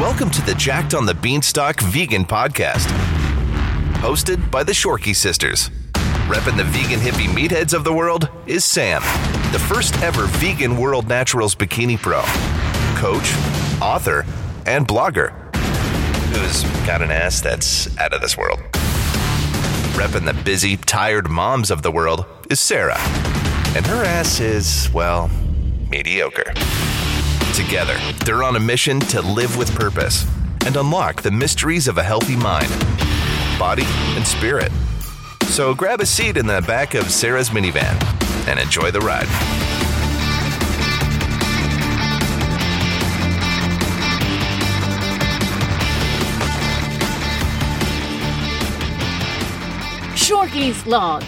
Welcome to the Jacked on the Beanstalk Vegan Podcast. Hosted by the Shorkey Sisters. Repping the vegan hippie meatheads of the world is Sam, the first ever vegan World Naturals Bikini Pro, coach, author, and blogger, who's got an ass that's out of this world. Repping the busy, tired moms of the world is Sarah, and her ass is, well, mediocre. Together, they're on a mission to live with purpose and unlock the mysteries of a healthy mind, body, and spirit. So grab a seat in the back of Sarah's minivan and enjoy the ride. Shorkey's log.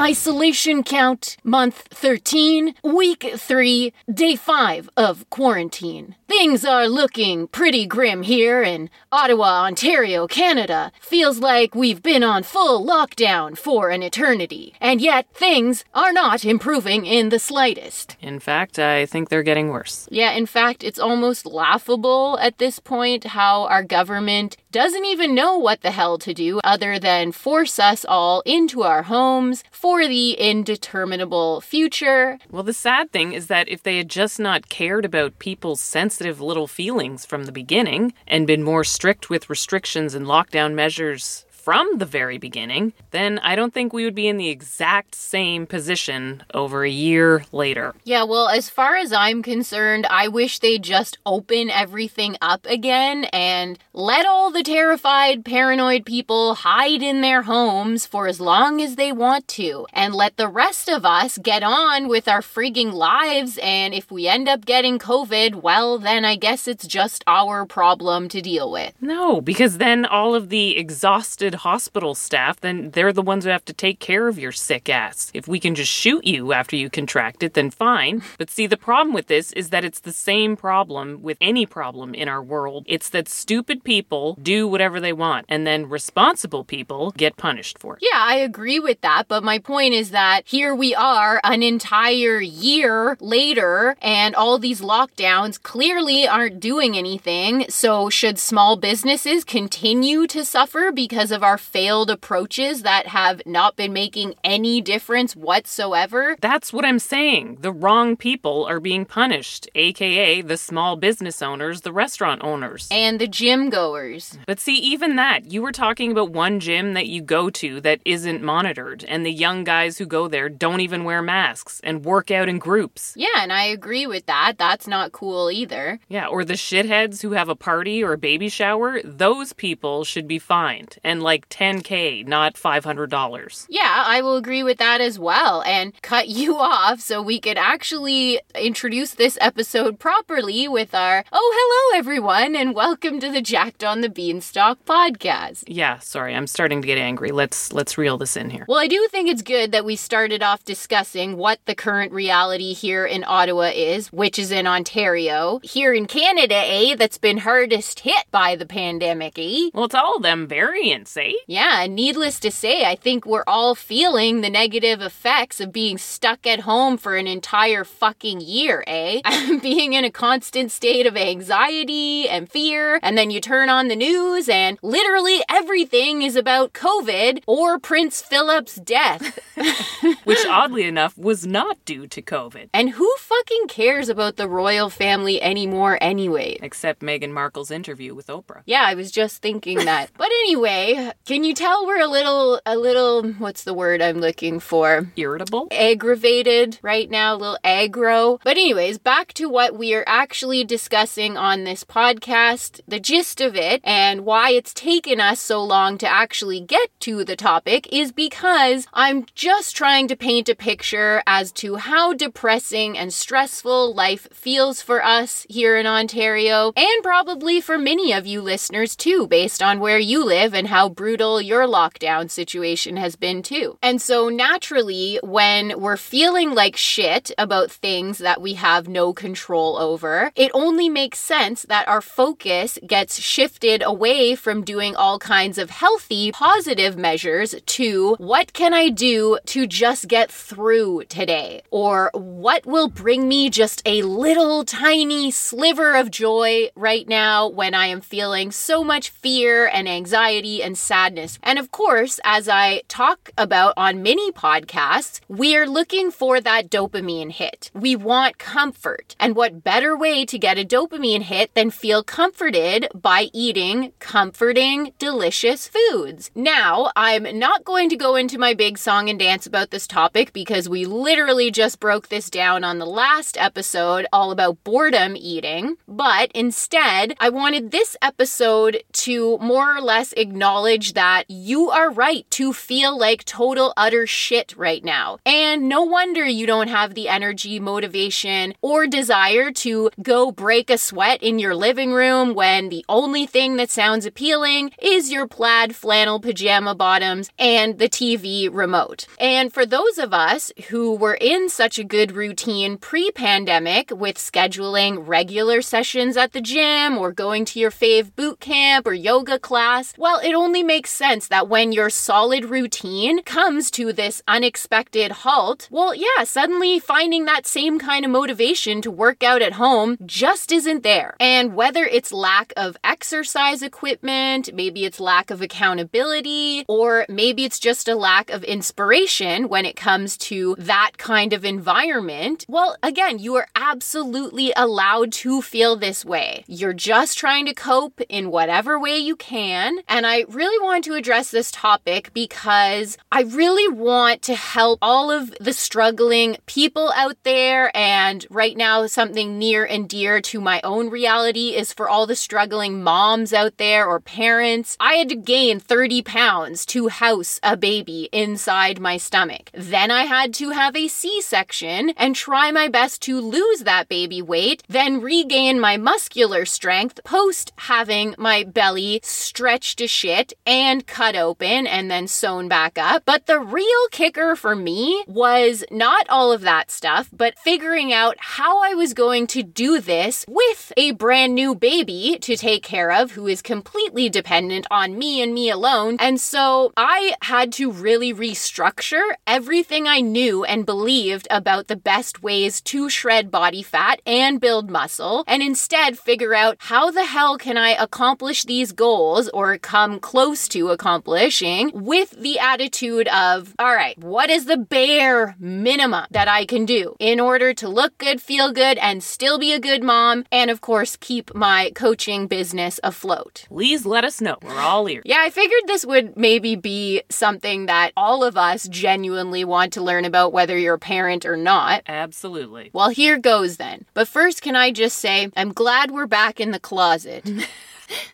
Isolation count, month 13, week 3, day 5 of quarantine. Things are looking pretty grim here in Ottawa, Ontario, Canada. Feels like we've been on full lockdown for an eternity. And yet, things are not improving in the slightest. In fact, I think they're getting worse. Yeah, in fact, it's almost laughable at this point how our government doesn't even know what the hell to do other than force us all into our homes for the indeterminable future. Well, the sad thing is that if they had just not cared about people's sensitive little feelings from the beginning and been more strict with restrictions and lockdown measures from the very beginning, then I don't think we would be in the exact same position over a year later. Yeah, well, as far as I'm concerned, I wish they'd just open everything up again and let all the terrified, paranoid people hide in their homes for as long as they want to, and let the rest of us get on with our frigging lives. And if we end up getting COVID, well, then I guess it's just our problem to deal with. No, because then all of the exhausted hospital staff, then they're the ones who have to take care of your sick ass. If we can just shoot you after you contract it, then fine. But see, the problem with this is that it's the same problem with any problem in our world. It's that stupid people do whatever they want, and then responsible people get punished for it. Yeah, I agree with that, but my point is that here we are an entire year later, and all these lockdowns clearly aren't doing anything. So, should small businesses continue to suffer because of our failed approaches that have not been making any difference whatsoever? That's what I'm saying. The wrong people are being punished, aka the small business owners, the restaurant owners. And the gym goers. But see, even that, you were talking about one gym that you go to that isn't monitored, and the young guys who go there don't even wear masks and work out in groups. Yeah, and I agree with that. That's not cool either. Yeah, or the shitheads who have a party or a baby shower, those people should be fined. And like 10K, not $500. Yeah, I will agree with that as well and cut you off so we could actually introduce this episode properly with our Oh, hello everyone and welcome to the Jacked on the Beanstalk podcast. Yeah, sorry, I'm starting to get angry. Let's let's reel this in here. Well, I do think it's good that we started off discussing what the current reality here in Ottawa is, which is in Ontario. Here in Canada, eh, that's been hardest hit by the pandemic, eh? Well, it's all them variants, eh? Yeah, and needless to say, I think we're all feeling the negative effects of being stuck at home for an entire fucking year, eh? being in a constant state of anxiety and fear, and then you turn on the news and literally everything is about COVID or Prince Philip's death. Which, oddly enough, was not due to COVID. And who fucking cares about the royal family anymore, anyway? Except Meghan Markle's interview with Oprah. Yeah, I was just thinking that. but anyway, can you tell we're a little, a little, what's the word I'm looking for? Irritable? Aggravated right now, a little aggro. But, anyways, back to what we are actually discussing on this podcast, the gist of it, and why it's taken us so long to actually get to the topic is because I'm just trying to paint a picture as to how depressing and stressful life feels for us here in Ontario, and probably for many of you listeners too, based on where you live and how brutal your lockdown situation has been too. And so, naturally, when we're feeling like shit about things that we have no control over, it only makes sense that our focus gets shifted away from doing all kinds of healthy, positive measures to what can I do to just get through today? Or what will bring me just a little tiny sliver of joy right now when I am feeling so much fear and anxiety and sadness? And of course, as I talk about on many podcasts, we are looking for that dopamine hit. We want comfort. And what better way to get a dopamine hit than feel comforted by eating comforting, delicious foods? Now, I'm not going to go into my big song and dance about this topic because we literally just broke this down on the last episode all about boredom eating. But instead, I wanted this episode to more or less acknowledge that you are right to feel like total utter shit right now. And no wonder you don't have the energy, motivation, or desire to go break a sweat in your living room when the only thing that sounds appealing is your plaid flannel pajama bottoms and the TV remote. And for those of us who were in such a good routine pre pandemic with scheduling regular sessions at the gym or going to your fave boot camp or yoga class, well, it only makes sense that when your solid routine comes to this unexpected halt, well, yeah, suddenly finding that same kind of motivation to work out at home just isn't there. And whether it's lack of exercise equipment, maybe it's lack of accountability, or maybe it's just a lack of inspiration when it comes to that kind of environment, well, again, you are absolutely allowed to feel this way. You're just trying to cope in whatever way you can. And I really want to address this topic because I really want to help all of the struggling people out there. And right now, something near and dear to my own reality is for all the struggling moms out there or parents. I had to gain 30 pounds to house a baby inside my stomach. Then I had to have a C section and try my best to lose that baby weight, then regain my muscular strength post having my belly stretched to shit and cut open and then sewn back up. But the real kicker for me was not all of that stuff, but figuring out how I was going to do this with a brand new baby to take care of who is completely dependent on me and me alone. And so I had to really restructure everything I knew and believed about the best ways to shred body fat and build muscle, and instead figure out how the hell can I accomplish these goals or come close to accomplishing with the attitude of, all right, what is the bare minimum that I can do in order to look good, feel good, and still be a good mom, and of course, keep my coaching business afloat? Please let us know. We're all ears. Yeah, I figured this would maybe be something that all of us genuinely want to learn about, whether you're a parent or not. Absolutely. Well, here goes then. But first, can I just say, I'm glad we're back in the closet.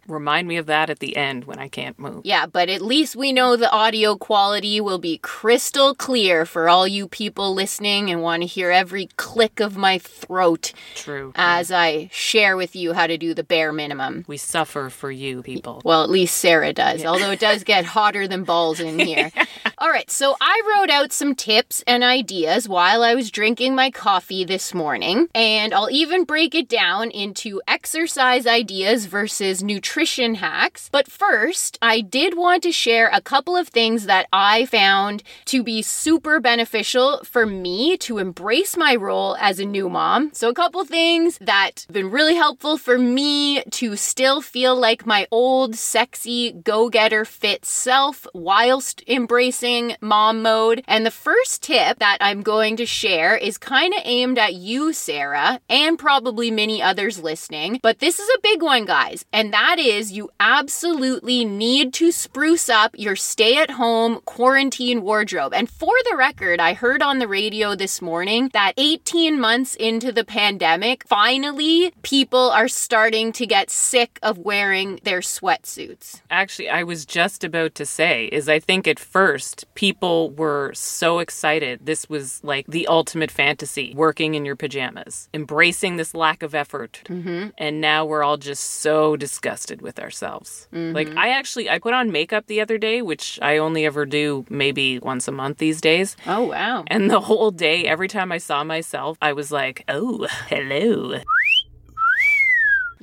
Remind me of that at the end when I can't move. yeah, but at least we know the audio quality will be crystal clear for all you people listening and want to hear every click of my throat True. as I share with you how to do the bare minimum. we suffer for you people. Well, at least Sarah does, although it does get hotter than balls in here. All right, so I wrote out some tips and ideas while I was drinking my coffee this morning, and I'll even break it down into exercise ideas versus nutrition hacks. But first, I did want to share a couple of things that I found to be super beneficial for me to embrace my role as a new mom. So, a couple things that have been really helpful for me to still feel like my old, sexy, go getter, fit self whilst embracing mom mode. And the first tip that I'm going to share is kind of aimed at you, Sarah, and probably many others listening. But this is a big one, guys. And that is you absolutely need to spruce up your stay at home quarantine wardrobe. And for the record, I heard on the radio this morning that 18 months into the pandemic, finally, people are starting to get sick of wearing their sweatsuits. Actually, I was just about to say is I think at first people were so excited. This was like the ultimate fantasy, working in your pajamas, embracing this lack of effort. Mm-hmm. And now we're all just so disgusted disgusted with ourselves. Like mm-hmm. I actually I put on makeup the other day, which I only ever do maybe once a month these days. Oh, wow. And the whole day, every time I saw myself, I was like, oh, hello.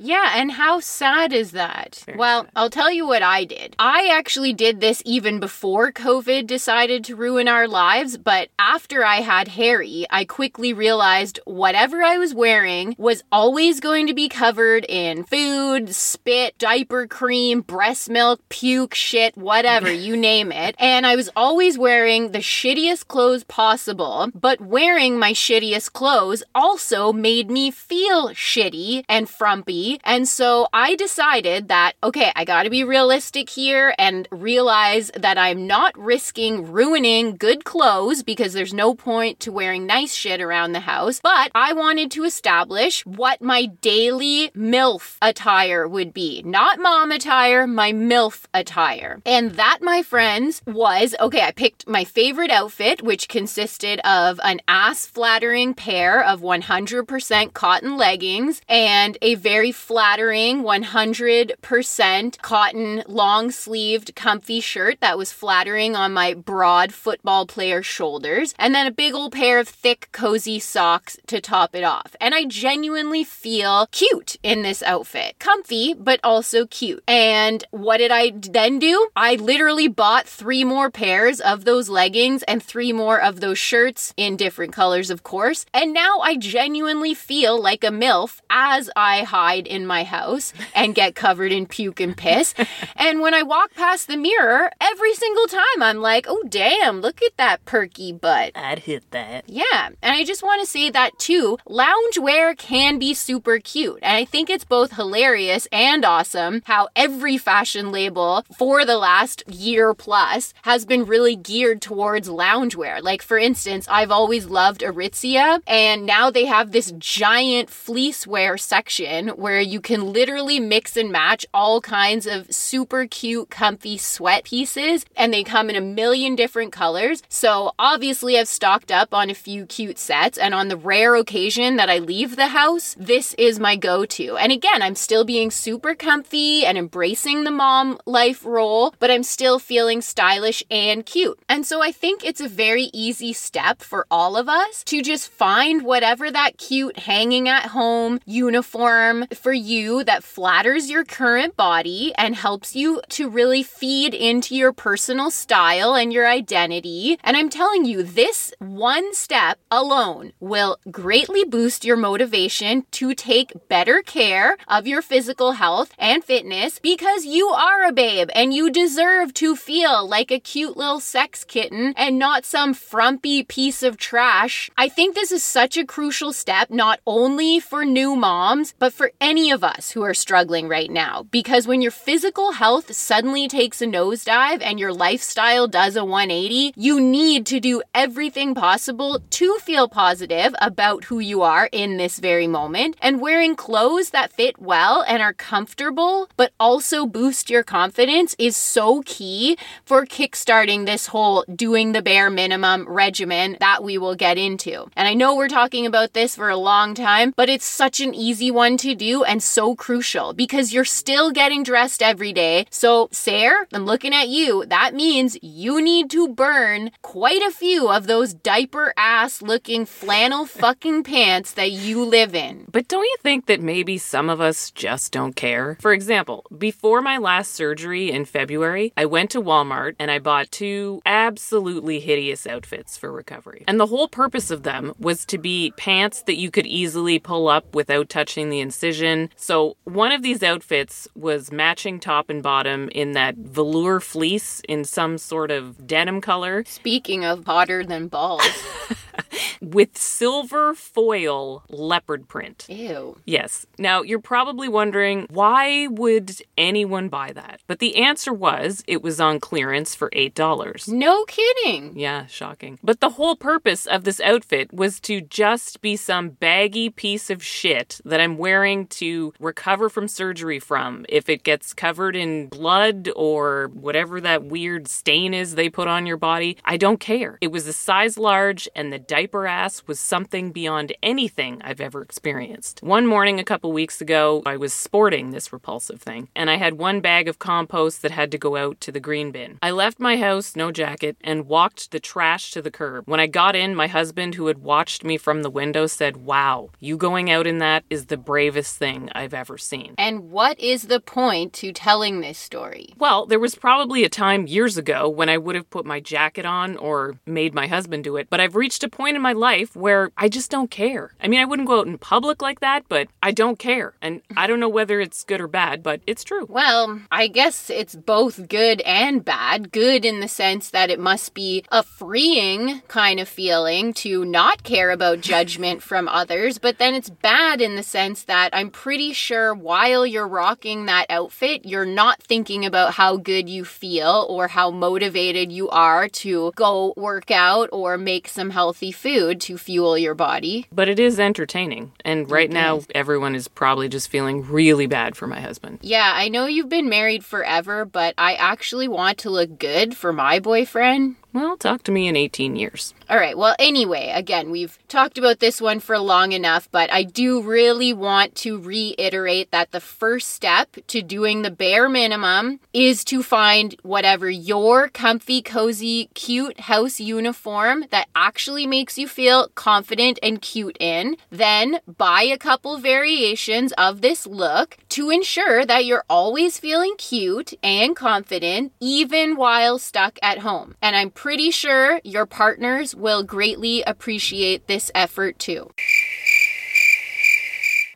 Yeah, and how sad is that? well, I'll tell you what I did. I actually did this even before COVID decided to ruin our lives, but after I had Harry, I quickly realized whatever I was wearing was always going to be covered in food, spit, diaper cream, breast milk, puke, shit, whatever, you name it. And I was always wearing the shittiest clothes possible, but wearing my shittiest clothes also made me feel shitty and frumpy. And so I decided that, okay, I gotta be realistic here and realize that I'm not risking ruining good clothes because there's no point to wearing nice shit around the house. But I wanted to establish what my daily MILF attire would be. Not mom attire, my MILF attire. And that, my friends, was okay, I picked my favorite outfit, which consisted of an ass flattering pair of 100% cotton leggings and a very flattering 100% cotton long sleeved comfy shirt that was flattering on my broad football player shoulders, and then a big old pair of thick, cozy socks to top it off. And I genuinely feel cute in this outfit. Comfy, but also cute. And what did I then do? I literally bought three more pairs of those leggings and three more of those shirts in different colors, of course. And now I genuinely feel like a MILF as I hide in my house and get covered in puke and piss. and when I walk past the mirror, every single time I'm like, oh, damn, look at that perky butt. I'd hit that. Yeah, and I just want to say that too. Loungewear can be super cute, and I think it's both hilarious and awesome how every fashion label for the last year plus has been really geared towards loungewear. Like, for instance, I've always loved Aritzia, and now they have this giant fleece wear section where you can literally mix and match all kinds of super cute, comfy sweat pieces, and they come in a million different colors. So, obviously, I've stocked up on a few cute sets, and on the rare occasion that I leave the house, this is my go to. And again, I'm still being super comfy and embracing the mom life role, but I'm still feeling stylish and cute. And so, I think it's a very easy step for all of us to just find whatever that cute hanging at home uniform for you that flatters your current body and helps you to really feed into your personal style and your identity. And I'm telling you, this one step alone will greatly boost your motivation to take better care of your physical health and fitness because you are a babe and you deserve to feel like a cute little sex kitten and not some frumpy piece of trash. I think this is such a crucial step, not only for new moms, but for any of us who are struggling right now. Because when your physical health suddenly takes a nosedive and your lifestyle does a 180, you need to do everything possible to feel positive about who you are in this very moment. And wearing clothes that fit well and are comfortable, but also boost your confidence is so key for kickstarting this whole doing the bare minimum regimen that we will get into. And I know we're talking about this for a long time, but it's such an easy one to do and so crucial because you're still getting dressed every day. So, Sarah, I'm looking at you. That means you need to burn quite a few of those diaper ass looking flannel fucking pants that you live in. But don't you think that maybe some of us just don't care? For example, before my last surgery in February, I went to Walmart and I bought two absolutely hideous outfits for recovery. And the whole purpose of them was to be pants that you could easily pull up without touching the incision. So one of these outfits was matching top and bottom in that velour fleece in some sort of denim color Speaking of hotter than balls. with silver foil leopard print. Ew. Yes. Now, you're probably wondering why would anyone buy that? But the answer was it was on clearance for $8. No kidding. Yeah, shocking. But the whole purpose of this outfit was to just be some baggy piece of shit that I'm wearing to recover from surgery from. If it gets covered in blood or whatever that weird stain is they put on your body, I don't care. It was a size large and the diaper ass was something beyond anything I've ever experienced. One morning a couple weeks ago, I was sporting this repulsive thing, and I had one bag of compost that had to go out to the green bin. I left my house, no jacket, and walked the trash to the curb. When I got in, my husband, who had watched me from the window, said, Wow, you going out in that is the bravest thing I've ever seen. And what is the point to telling this story? Well, there was probably a time years ago when I would have put my jacket on or made my husband do it, but I've reached a point in my life where I just don't care. I mean, I wouldn't go out in public like that, but I don't care. And I don't know whether it's good or bad, but it's true. Well, I guess it's both good and bad. Good in the sense that it must be a freeing kind of feeling to not care about judgment from others, but then it's bad in the sense that I'm pretty sure while you're rocking that outfit, you're not thinking about how good you feel or how motivated you are to go work out or make some healthy food to fuel your body. But it is entertaining. And right now, everyone is probably just feeling really bad for my husband. Yeah, I know you've been married forever, but I actually want to look good for my boyfriend. Well, talk to me in 18 years. All right. Well, anyway, again, we've talked about this one for long enough, but I do really want to reiterate that the first step to doing the bare minimum is to find whatever your comfy, cozy, cute house uniform that actually makes you feel confident and cute in. Then buy a couple variations of this look to ensure that you're always feeling cute and confident, even while stuck at home. And I'm pretty sure your partners will greatly appreciate this effort too.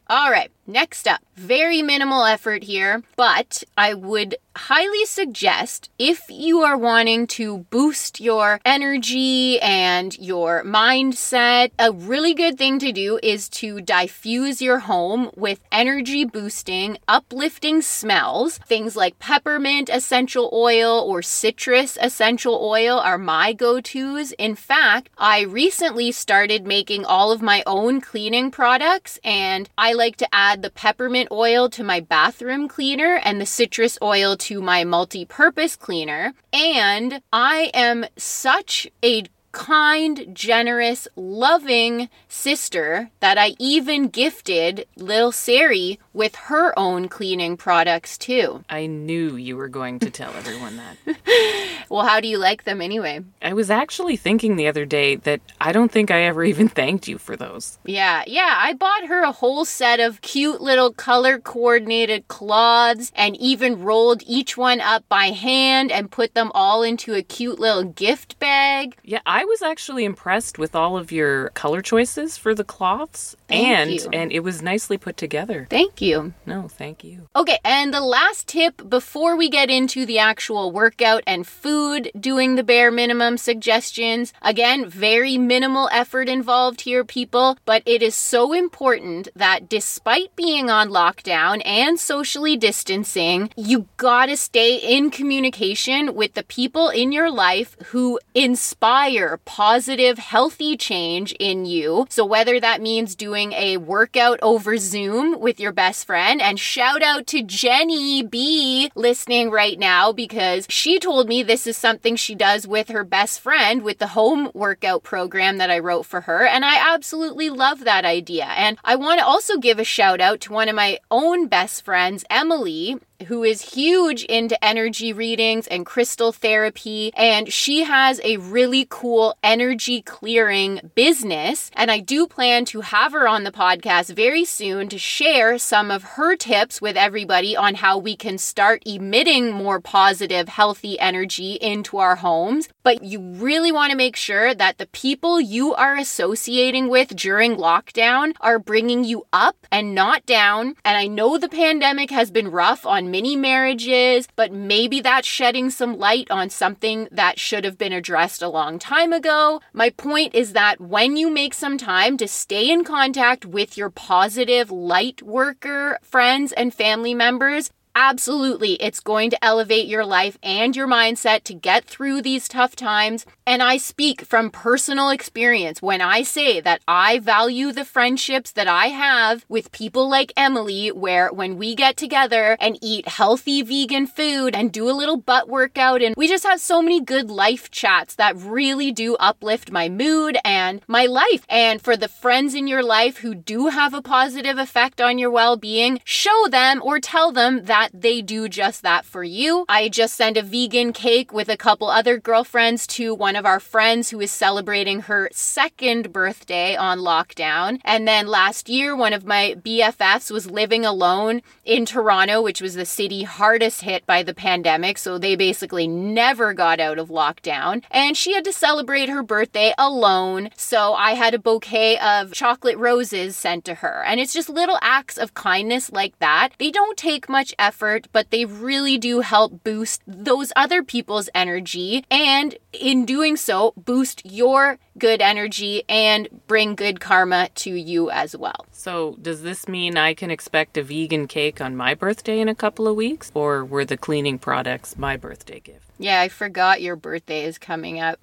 All right, next up, very minimal effort here, but I would highly suggest if you are wanting to boost your energy and your mindset, a really good thing to do is to diffuse your home with energy boosting, uplifting smells. Things like peppermint essential oil or citrus essential oil are my go tos. In fact, I recently started making all of my own cleaning products, and I like to add the peppermint oil to my bathroom cleaner and the citrus oil to my multi purpose cleaner. And I am such a kind, generous, loving sister that I even gifted little Sari with her own cleaning products too. I knew you were going to tell everyone that. Well, how do you like them anyway? I was actually thinking the other day that I don't think I ever even thanked you for those. Yeah, yeah, I bought her a whole set of cute little color coordinated cloths and even rolled each one up by hand and put them all into a cute little gift bag. Yeah, I was actually impressed with all of your color choices for the cloths Thank and you. and it was nicely put together. Thank you. No, thank you. Okay, and the last tip before we get into the actual workout and food doing the bare minimum suggestions. Again, very minimal effort involved here, people, but it is so important that despite being on lockdown and socially distancing, you gotta stay in communication with the people in your life who inspire positive, healthy change in you. So, whether that means doing a workout over Zoom with your best friend, and shout out to Jenny B listening right now because she told me this is something she does with her best friend with the home workout program that I wrote for her. And I absolutely love that idea. And I want to also give a shout out to one of my own best friends, Emily, who is huge into energy readings and crystal therapy. And she has a really cool energy clearing business. And I do plan to have her on the podcast very soon to share some of her tips with everybody on how we can start emitting more positive, healthy energy into our homes. But you really want to make sure that the people you are associating with during lockdown are bringing you up and not down. And I know the pandemic has been rough on many marriages, but maybe that's shedding some light on something that should have been addressed a long time ago. My point is that when you make some time to stay in contact with your positive light worker friends and family members, absolutely, it's going to elevate your life and your mindset to get through these tough times. And I speak from personal experience when I say that I value the friendships that I have with people like Emily, where when we get together and eat healthy vegan food and do a little butt workout, and we just have so many good life chats that really do uplift my mood and my life. And for the friends in your life who do have a positive effect on your well being, show them or tell them that they do just that for you. I just sent a vegan cake with a couple other girlfriends to one of our friends who is celebrating her second birthday on lockdown. And then last year, one of my BFFs was living alone in Toronto, which was the city hardest hit by the pandemic. So they basically never got out of lockdown. And she had to celebrate her birthday alone. So I had a bouquet of chocolate roses sent to her. And it's just little acts of kindness like that. They don't take much effort, but they really do help boost those other people's energy. And in doing so, boost your good energy and bring good karma to you as well. So, does this mean I can expect a vegan cake on my birthday in a couple of weeks? Or were the cleaning products my birthday gift? Yeah, I forgot your birthday is coming up.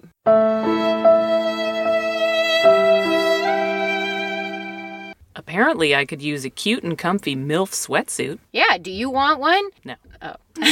Apparently, I could use a cute and comfy MILF sweatsuit. Yeah, do you want one? No. Oh.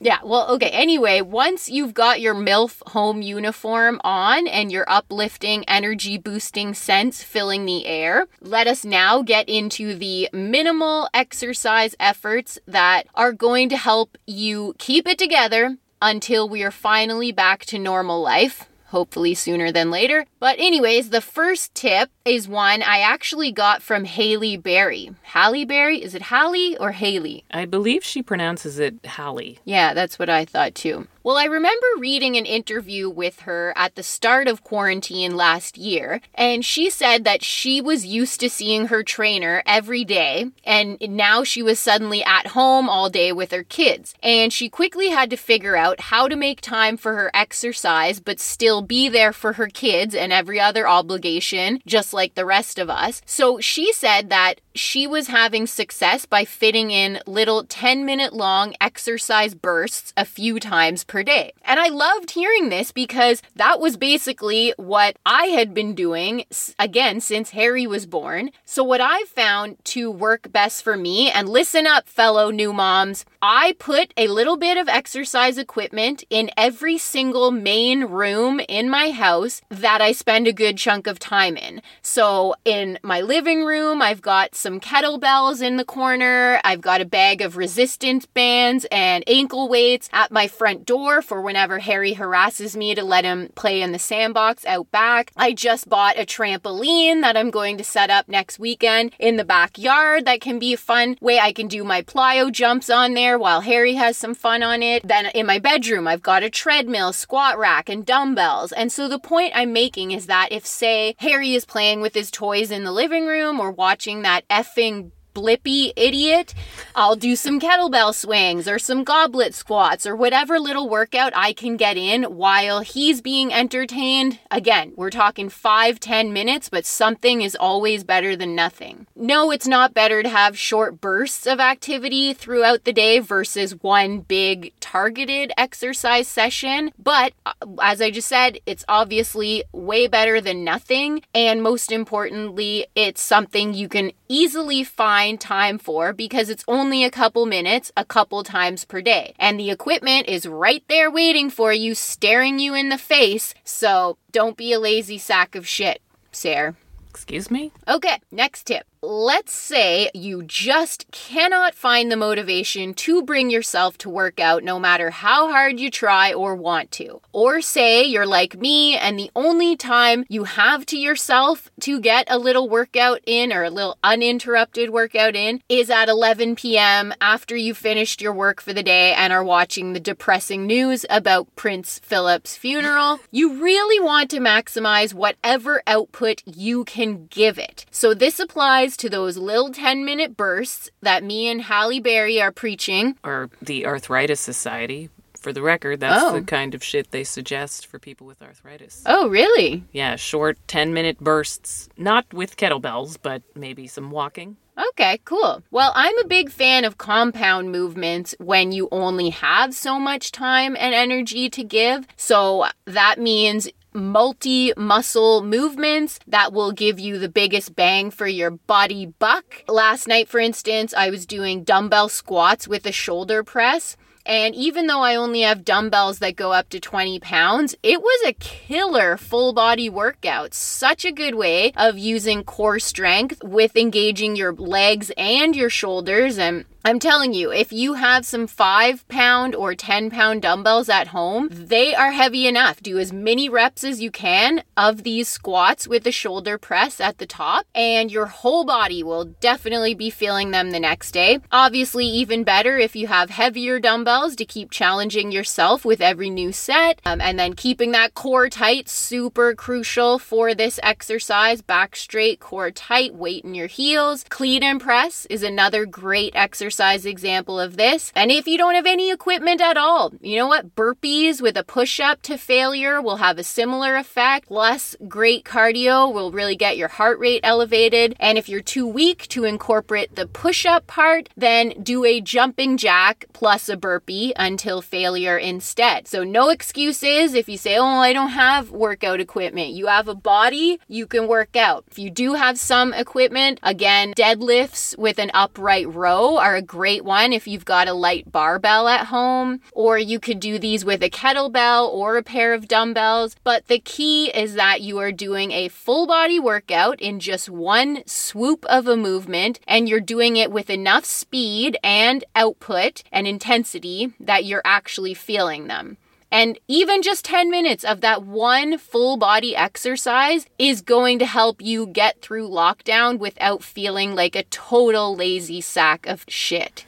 yeah, well, okay. Anyway, once you've got your MILF home uniform on and your uplifting, energy boosting scents filling the air, let us now get into the minimal exercise efforts that are going to help you keep it together until we are finally back to normal life hopefully sooner than later. But, anyways, the first tip is one I actually got from Haley Berry. Halle Berry? Is it Halle or Haley? I believe she pronounces it Hallie. Yeah, that's what I thought too. Well, I remember reading an interview with her at the start of quarantine last year, and she said that she was used to seeing her trainer every day, and now she was suddenly at home all day with her kids. And she quickly had to figure out how to make time for her exercise, but still be there for her kids and every other obligation, just like the rest of us. So she said that she was having success by fitting in little 10 minute long exercise bursts a few times per day. And I loved hearing this because that was basically what I had been doing again since Harry was born. So, what I've found to work best for me, and listen up, fellow new moms, I put a little bit of exercise equipment in every single main room in my house that I spend a good chunk of time in. So, in my living room, I've got some kettlebells in the corner. I've got a bag of resistance bands and ankle weights at my front door for whenever Harry harasses me to let him play in the sandbox out back. I just bought a trampoline that I'm going to set up next weekend in the backyard that can be a fun way I can do my plyo jumps on there while Harry has some fun on it. Then in my bedroom, I've got a treadmill, squat rack, and dumbbells. And so the point I'm making is that if, say, Harry is playing with his toys in the living room or watching that effing Blippi idiot, I'll do some kettlebell swings or some goblet squats or whatever little workout I can get in while he's being entertained. Again, we're talking five, ten minutes, but something is always better than nothing. No, it's not better to have short bursts of activity throughout the day versus one big targeted exercise session, but uh, as I just said, it's obviously way better than nothing. And most importantly, it's something you can easily find time for because it's only a couple minutes, a couple times per day. And the equipment is right there waiting for you, staring you in the face. So don't be a lazy sack of shit, Sarah. Excuse me? Okay, next tip let's say you just cannot find the motivation to bring yourself to work out no matter how hard you try or want to. Or say you're like me and the only time you have to yourself to get a little workout in or a little uninterrupted workout in is at 11 p.m. after you finished your work for the day and are watching the depressing news about Prince Philip's funeral. You really want to maximize whatever output you can give it. So this applies to those little 10 minute bursts that me and Halle Berry are preaching. Or the Arthritis Society. For the record, that's Oh. the kind of shit they suggest for people with arthritis. Oh, really? Yeah, short 10 minute bursts, not with kettlebells, but maybe some walking. Okay, cool. Well, I'm a big fan of compound movements when you only have so much time and energy to give. So that means multi muscle movements that will give you the biggest bang for your body buck. Last night, for instance, I was doing dumbbell squats with a shoulder press. And even though I only have dumbbells that go up to 20 pounds, it was a killer full body workout. Such a good way of using core strength with engaging your legs and your shoulders. And I'm telling you, if you have some five pound or 10 pound dumbbells at home, they are heavy enough. Do as many reps as you can of these squats with the shoulder press at the top, and your whole body will definitely be feeling them the next day. Obviously, even better if you have heavier dumbbells to keep challenging yourself with every new set. Um, and then keeping that core tight, super crucial for this exercise. Back straight, core tight, weight in your heels. Clean and press is another great exercise exercise example of this. And if you don't have any equipment at all, you know what? Burpees with a push up to failure will have a similar effect. Less great cardio will really get your heart rate elevated. And if you're too weak to incorporate the push up part, then do a jumping jack plus a burpee until failure instead. So, no excuses if you say, Oh, I don't have workout equipment. You have a body, you can work out. If you do have some equipment, again, deadlifts with an upright row are a great one if you've got a light barbell at home, or you could do these with a kettlebell or a pair of dumbbells. But the key is that you are doing a full body workout in just one swoop of a movement, and you're doing it with enough speed and output and intensity that you're actually feeling them. And even just 10 minutes of that one full body exercise is going to help you get through lockdown without feeling like a total lazy sack of shit.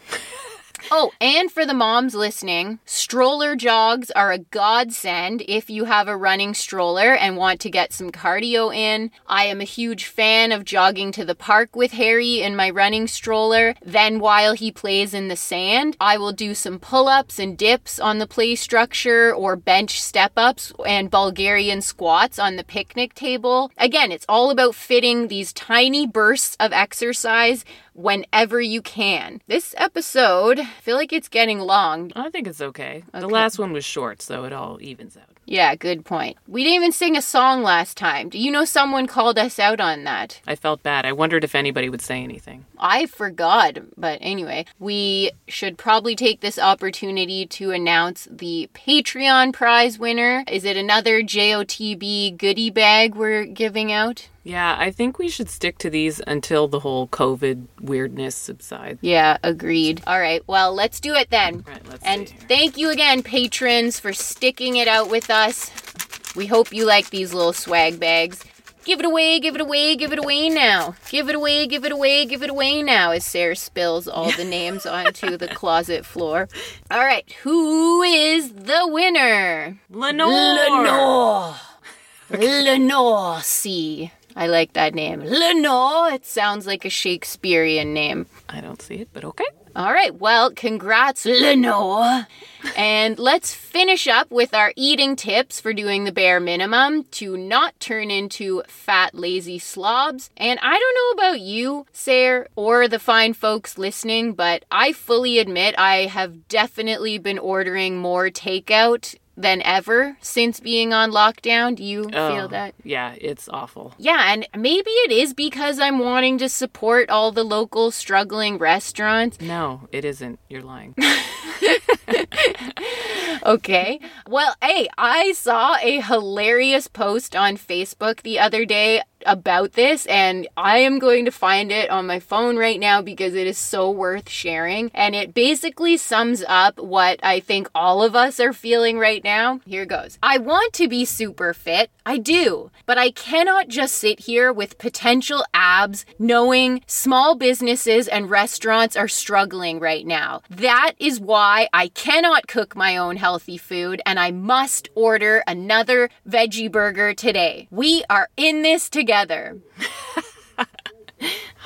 Oh, and for the moms listening, stroller jogs are a godsend if you have a running stroller and want to get some cardio in. I am a huge fan of jogging to the park with Harry in my running stroller. Then, while he plays in the sand, I will do some pull ups and dips on the play structure or bench step ups and Bulgarian squats on the picnic table. Again, it's all about fitting these tiny bursts of exercise whenever you can. This episode, I feel like it's getting long. I think it's okay. The last one was short, so it all evens out. Yeah, good point. We didn't even sing a song last time. Do you know someone called us out on that? I felt bad. I wondered if anybody would say anything. I forgot, but anyway, we should probably take this opportunity to announce the Patreon prize winner. Is it another JOTB goodie bag we're giving out? Yeah, I think we should stick to these until the whole COVID weirdness subsides. Yeah, agreed. All right, well, let's do it then. Right, let's and thank you again, patrons, for sticking it out with us. We hope you like these little swag bags. Give it away, give it away, give it away now. Give it away, give it away, give it away now as Sarah spills all the names onto the closet floor. All right, who is the winner? Lenore! Lenore. Lenore C. I like that name. Lenore. It sounds like a Shakespearean name. I don't see it, but okay. All right, well, congrats, Lenore. and let's finish up with our eating tips for doing the bare minimum to not turn into fat, lazy slobs. And I don't know about you, Sarah, or the fine folks listening, but I fully admit I have definitely been ordering more takeout than ever since being on lockdown. Do you oh, feel Oh, that? Yeah, it's awful. Yeah, and maybe it is because I'm wanting to support all the local struggling restaurants. No, it isn't. You're lying. Okay. Well, hey, I saw a hilarious post on Facebook the other day about this, and I am going to find it on my phone right now because it is so worth sharing. And it basically sums up what I think all of us are feeling right now. Here goes I want to be super fit. I do. But I cannot just sit here with potential abs knowing small businesses and restaurants are struggling right now. That is why I cannot cook my own healthy food and I must order another veggie burger today. We are in this together.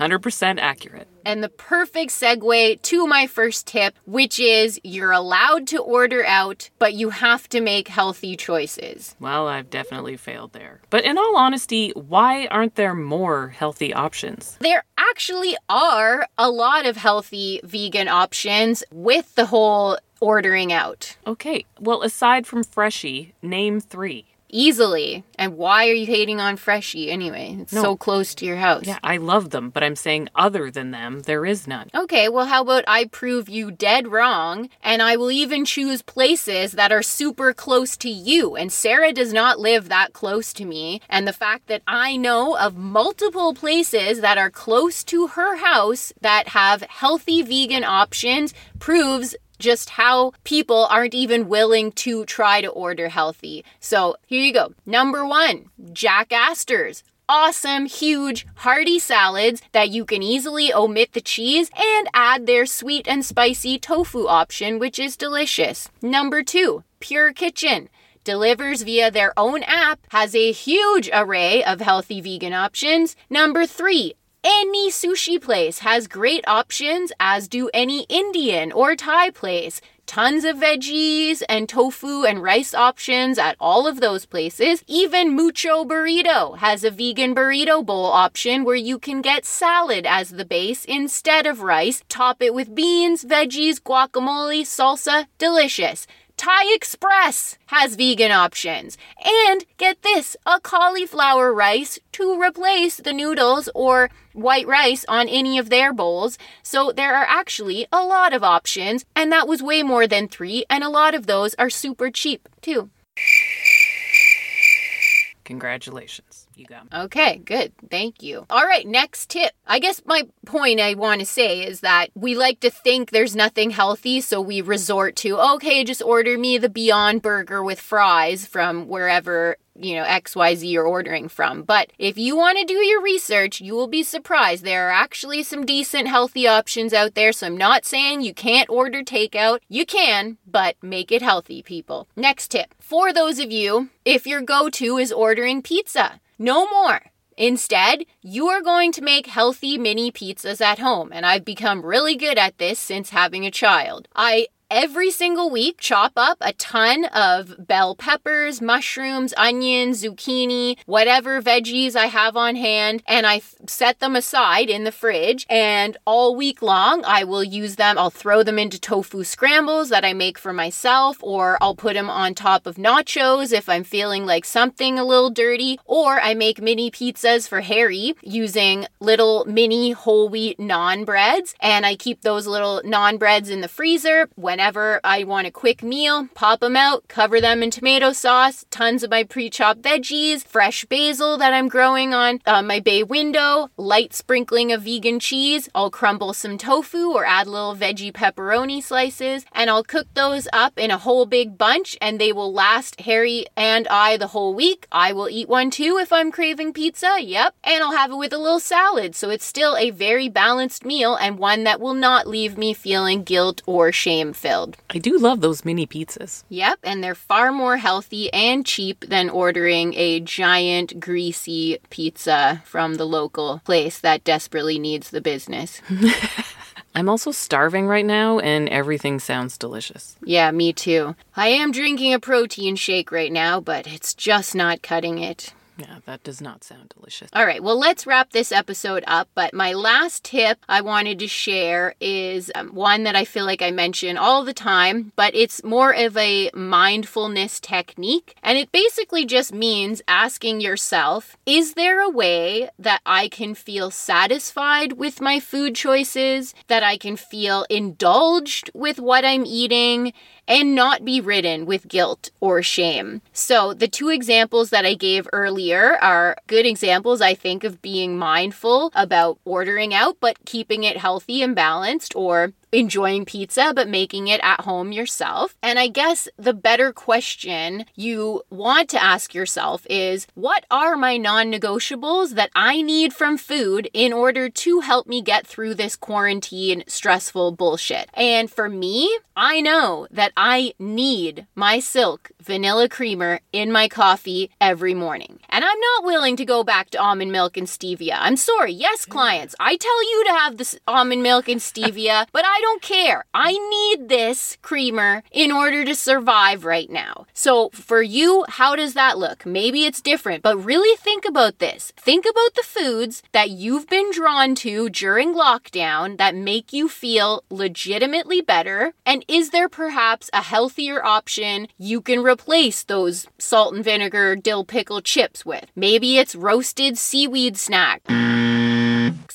100% accurate. And the perfect segue to my first tip, which is you're allowed to order out, but you have to make healthy choices. Well, I've definitely failed there. But in all honesty, why aren't there more healthy options? There actually are a lot of healthy vegan options with the whole ordering out. Okay, well, aside from Freshii, name three. Easily. And why are you hating on Freshii anyway? It's No. so close to your house. Yeah, I love them, but I'm saying other than them, there is none. Okay, well, how about I prove you dead wrong, and I will even choose places that are super close to you. And Sarah does not live that close to me, and the fact that I know of multiple places that are close to her house that have healthy vegan options proves just how people aren't even willing to try to order healthy. So here you go. Number one, Jack Astor's awesome, huge, hearty salads that you can easily omit the cheese and add their sweet and spicy tofu option, which is delicious. Number two, Pure Kitchen. Delivers via their own app, has a huge array of healthy vegan options. Number three, any sushi place has great options, as do any Indian or Thai place. Tons of veggies and tofu and rice options at all of those places. Even Mucho Burrito has a vegan burrito bowl option where you can get salad as the base instead of rice. Top it with beans, veggies, guacamole, salsa. Delicious. Thai Express has vegan options. And get this a cauliflower rice to replace the noodles or white rice on any of their bowls. So there are actually a lot of options, and that was way more than three, and a lot of those are super cheap too. Congratulations. You me. Okay, good. Thank you. All right, next tip. I guess my point I want to say is that we like to think there's nothing healthy, so we resort to, okay, just order me the Beyond Burger with fries from wherever you know, XYZ you're ordering from. But if you want to do your research, you will be surprised. There are actually some decent healthy options out there. So I'm not saying you can't order takeout. You can, but make it healthy, people. Next tip for those of you, if your go to is ordering pizza, no more. Instead, you are going to make healthy mini pizzas at home, and I've become really good at this since having a child. I every single week chop up a ton of bell peppers, mushrooms, onions, zucchini, whatever veggies I have on hand, and I set them aside in the fridge. And all week long, I will use them. I'll throw them into tofu scrambles that I make for myself, or I'll put them on top of nachos if I'm feeling like something a little dirty, or I make mini pizzas for Harry using little mini whole wheat naan breads, and I keep those little naan breads in the freezer when whenever I want a quick meal, pop them out, cover them in tomato sauce, tons of my pre chopped veggies, fresh basil that I'm growing on uh, my bay window, light sprinkling of vegan cheese. I'll crumble some tofu or add little veggie pepperoni slices, and I'll cook those up in a whole big bunch, and they will last Harry and I the whole week. I will eat one too if I'm craving pizza, yep, and I'll have it with a little salad. So it's still a very balanced meal and one that will not leave me feeling guilt or shame filled. I do love those mini pizzas. Yep, and they're far more healthy and cheap than ordering a giant greasy pizza from the local place that desperately needs the business. I'm also starving right now, and everything sounds delicious. Yeah, me too. I am drinking a protein shake right now, but it's just not cutting it. Yeah, that does not sound delicious. All right, well, let's wrap this episode up. But my last tip I wanted to share is um, one that I feel like I mention all the time, but it's more of a mindfulness technique. And it basically just means asking yourself Is there a way that I can feel satisfied with my food choices, that I can feel indulged with what I'm eating? And not be ridden with guilt or shame. So, the two examples that I gave earlier are good examples, I think, of being mindful about ordering out but keeping it healthy and balanced, or enjoying pizza, but making it at home yourself. And I guess the better question you want to ask yourself is what are my non negotiables that I need from food in order to help me get through this quarantine stressful bullshit? And for me, I know that I need my silk vanilla creamer in my coffee every morning. And I'm not willing to go back to almond milk and stevia. I'm sorry. Yes, clients, I tell you to have this almond milk and stevia, but I don't care. I need this creamer in order to survive right now. So for you, how does that look? Maybe it's different, but really think about this. Think about the foods that you've been drawn to during lockdown that make you feel legitimately better. And is there perhaps a healthier option you can replace those salt and vinegar dill pickle chips with? Maybe it's roasted seaweed snack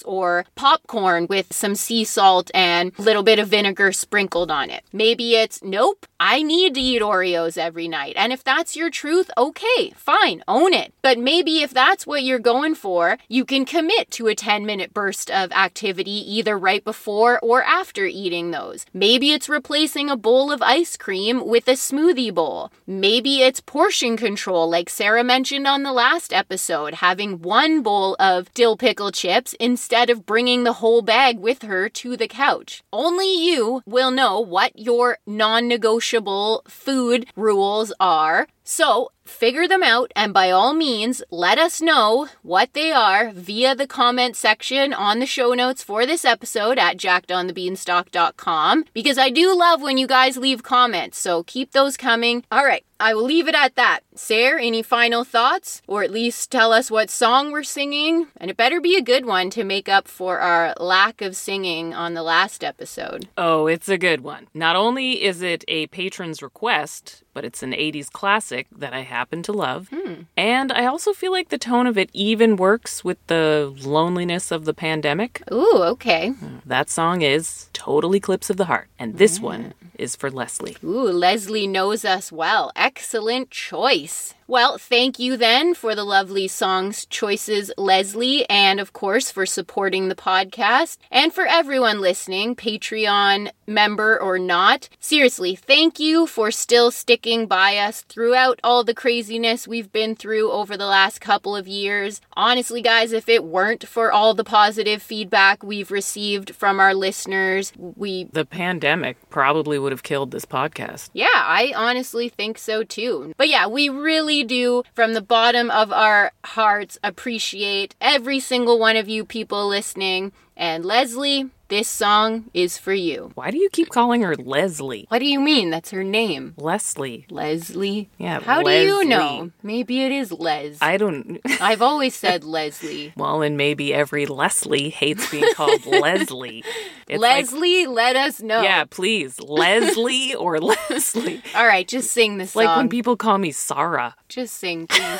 or popcorn with some sea salt and a little bit of vinegar sprinkled on it. Maybe it's nope, I need to eat Oreos every night. And if that's your truth, okay, fine, own it. But maybe if that's what you're going for, you can commit to a 10 minute burst of activity either right before or after eating those. Maybe it's replacing a bowl of ice cream with a smoothie bowl. Maybe it's portion control, like Sarah mentioned on the last episode, having one bowl of dill pickle chips instead of bringing the whole bag with her to the couch. Only you will know what your non negotiable food rules are. So figure them out and by all means let us know what they are via the comment section on the show notes for this episode at jackedonthebeanstalk.com because I do love when you guys leave comments, so keep those coming. All right, I will leave it at that. Sarah, any final thoughts? Or at least tell us what song we're singing? And it better be a good one to make up for our lack of singing on the last episode. Oh, it's a good one. Not only is it a patron's request, but it's an 80s classic that I happen to love. Hmm. And I also feel like the tone of it even works with the loneliness of the pandemic. Ooh, okay. That song is Total Eclipse of the Heart, and this one mm. is for Leslie. Ooh, Leslie knows us well. Excellent choice. Well, thank you then for the lovely songs choices, Leslie, and of course for supporting the podcast. And for everyone listening, Patreon member or not, seriously, thank you for still sticking by us throughout all the craziness we've been through over the last couple of years. Honestly, guys, if it weren't for all the positive feedback we've received from our listeners, we The pandemic probably would have killed this podcast. yeah, I honestly think so too. But yeah, we really do, from the bottom of our hearts, appreciate every single one of you people listening. And Leslie, this song is for you. Why do you keep calling her Leslie? What do you mean? That's her name. Leslie. Leslie? Yeah, How do you know? Maybe it is Les. I don't. I've always said Leslie. Well, and maybe every Leslie hates being called Leslie. It's like- Leslie, let us know. yeah, please, Leslie or Leslie. All right, just sing this song. Like when people call me Sarah. just sing, please.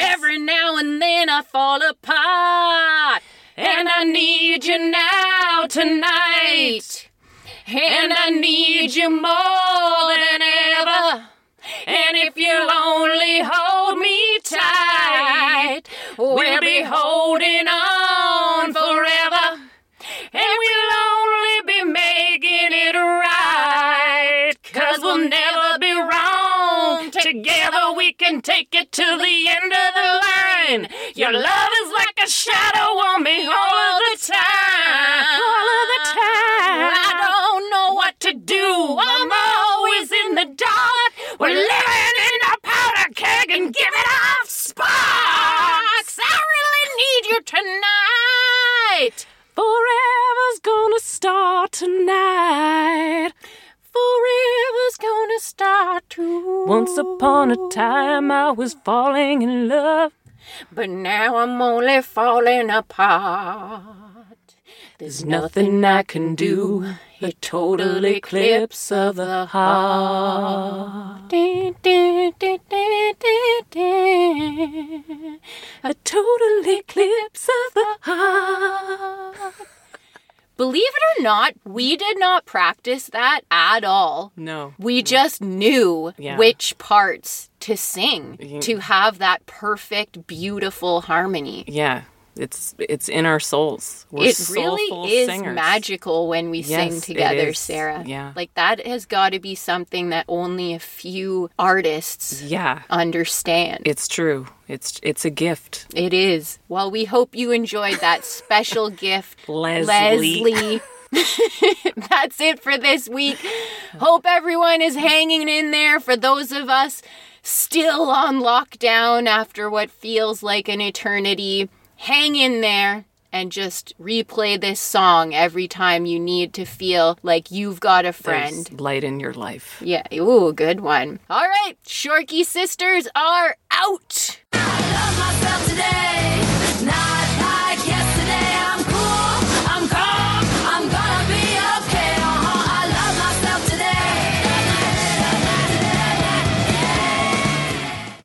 Every now and then I fall apart, and I need you now tonight. And I need you more than ever. And if you'll only hold me tight, we'll be holding on forever. And we'll we can take it to the end of the line. Your love is like a shadow on me all of the time. All of the time. I don't know what to do. I'm always in the dark. We're living in a powder keg and giving off sparks. I really need you tonight. Forever's gonna start tonight. Forever's gonna start to. Once upon a time, I was falling in love. But now I'm only falling apart. There's nothing I can do. A total eclipse of the heart. A total eclipse of the heart. Believe it or not, we did not practice that at all. No. We just knew Yeah. which parts to sing to have that perfect, beautiful harmony. Yeah. It's it's in our souls. We're it really is singers. magical when we sing Yes, it together. Sarah. Yeah. Like that has got to be something that only a few artists Yeah. understand. It's true. It's it's a gift. It is. Well, we hope you enjoyed that special gift, Leslie. Leslie. That's it for this week. Hope everyone is hanging in there for those of us still on lockdown after what feels like an eternity. Hang in there and just replay this song every time you need to feel like you've got a friend. There's light in your life. Yeah, ooh, good one. All right, Shorky sisters are out. love myself today.